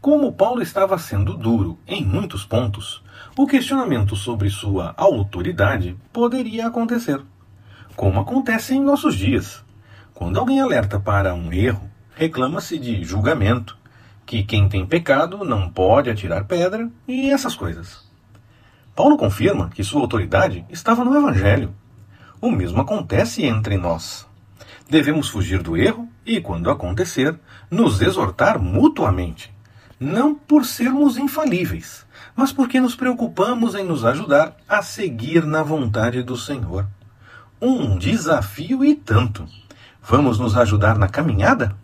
Como Paulo estava sendo duro em muitos pontos, o questionamento sobre sua autoridade poderia acontecer, como acontece em nossos dias. Quando alguém alerta para um erro, reclama-se de julgamento, que quem tem pecado não pode atirar pedra e essas coisas. Paulo confirma que sua autoridade estava no Evangelho. O mesmo acontece entre nós. Devemos fugir do erro e, quando acontecer, nos exortar mutuamente. Não por sermos infalíveis, mas porque nos preocupamos em nos ajudar a seguir na vontade do Senhor. Um desafio e tanto. Vamos nos ajudar na caminhada?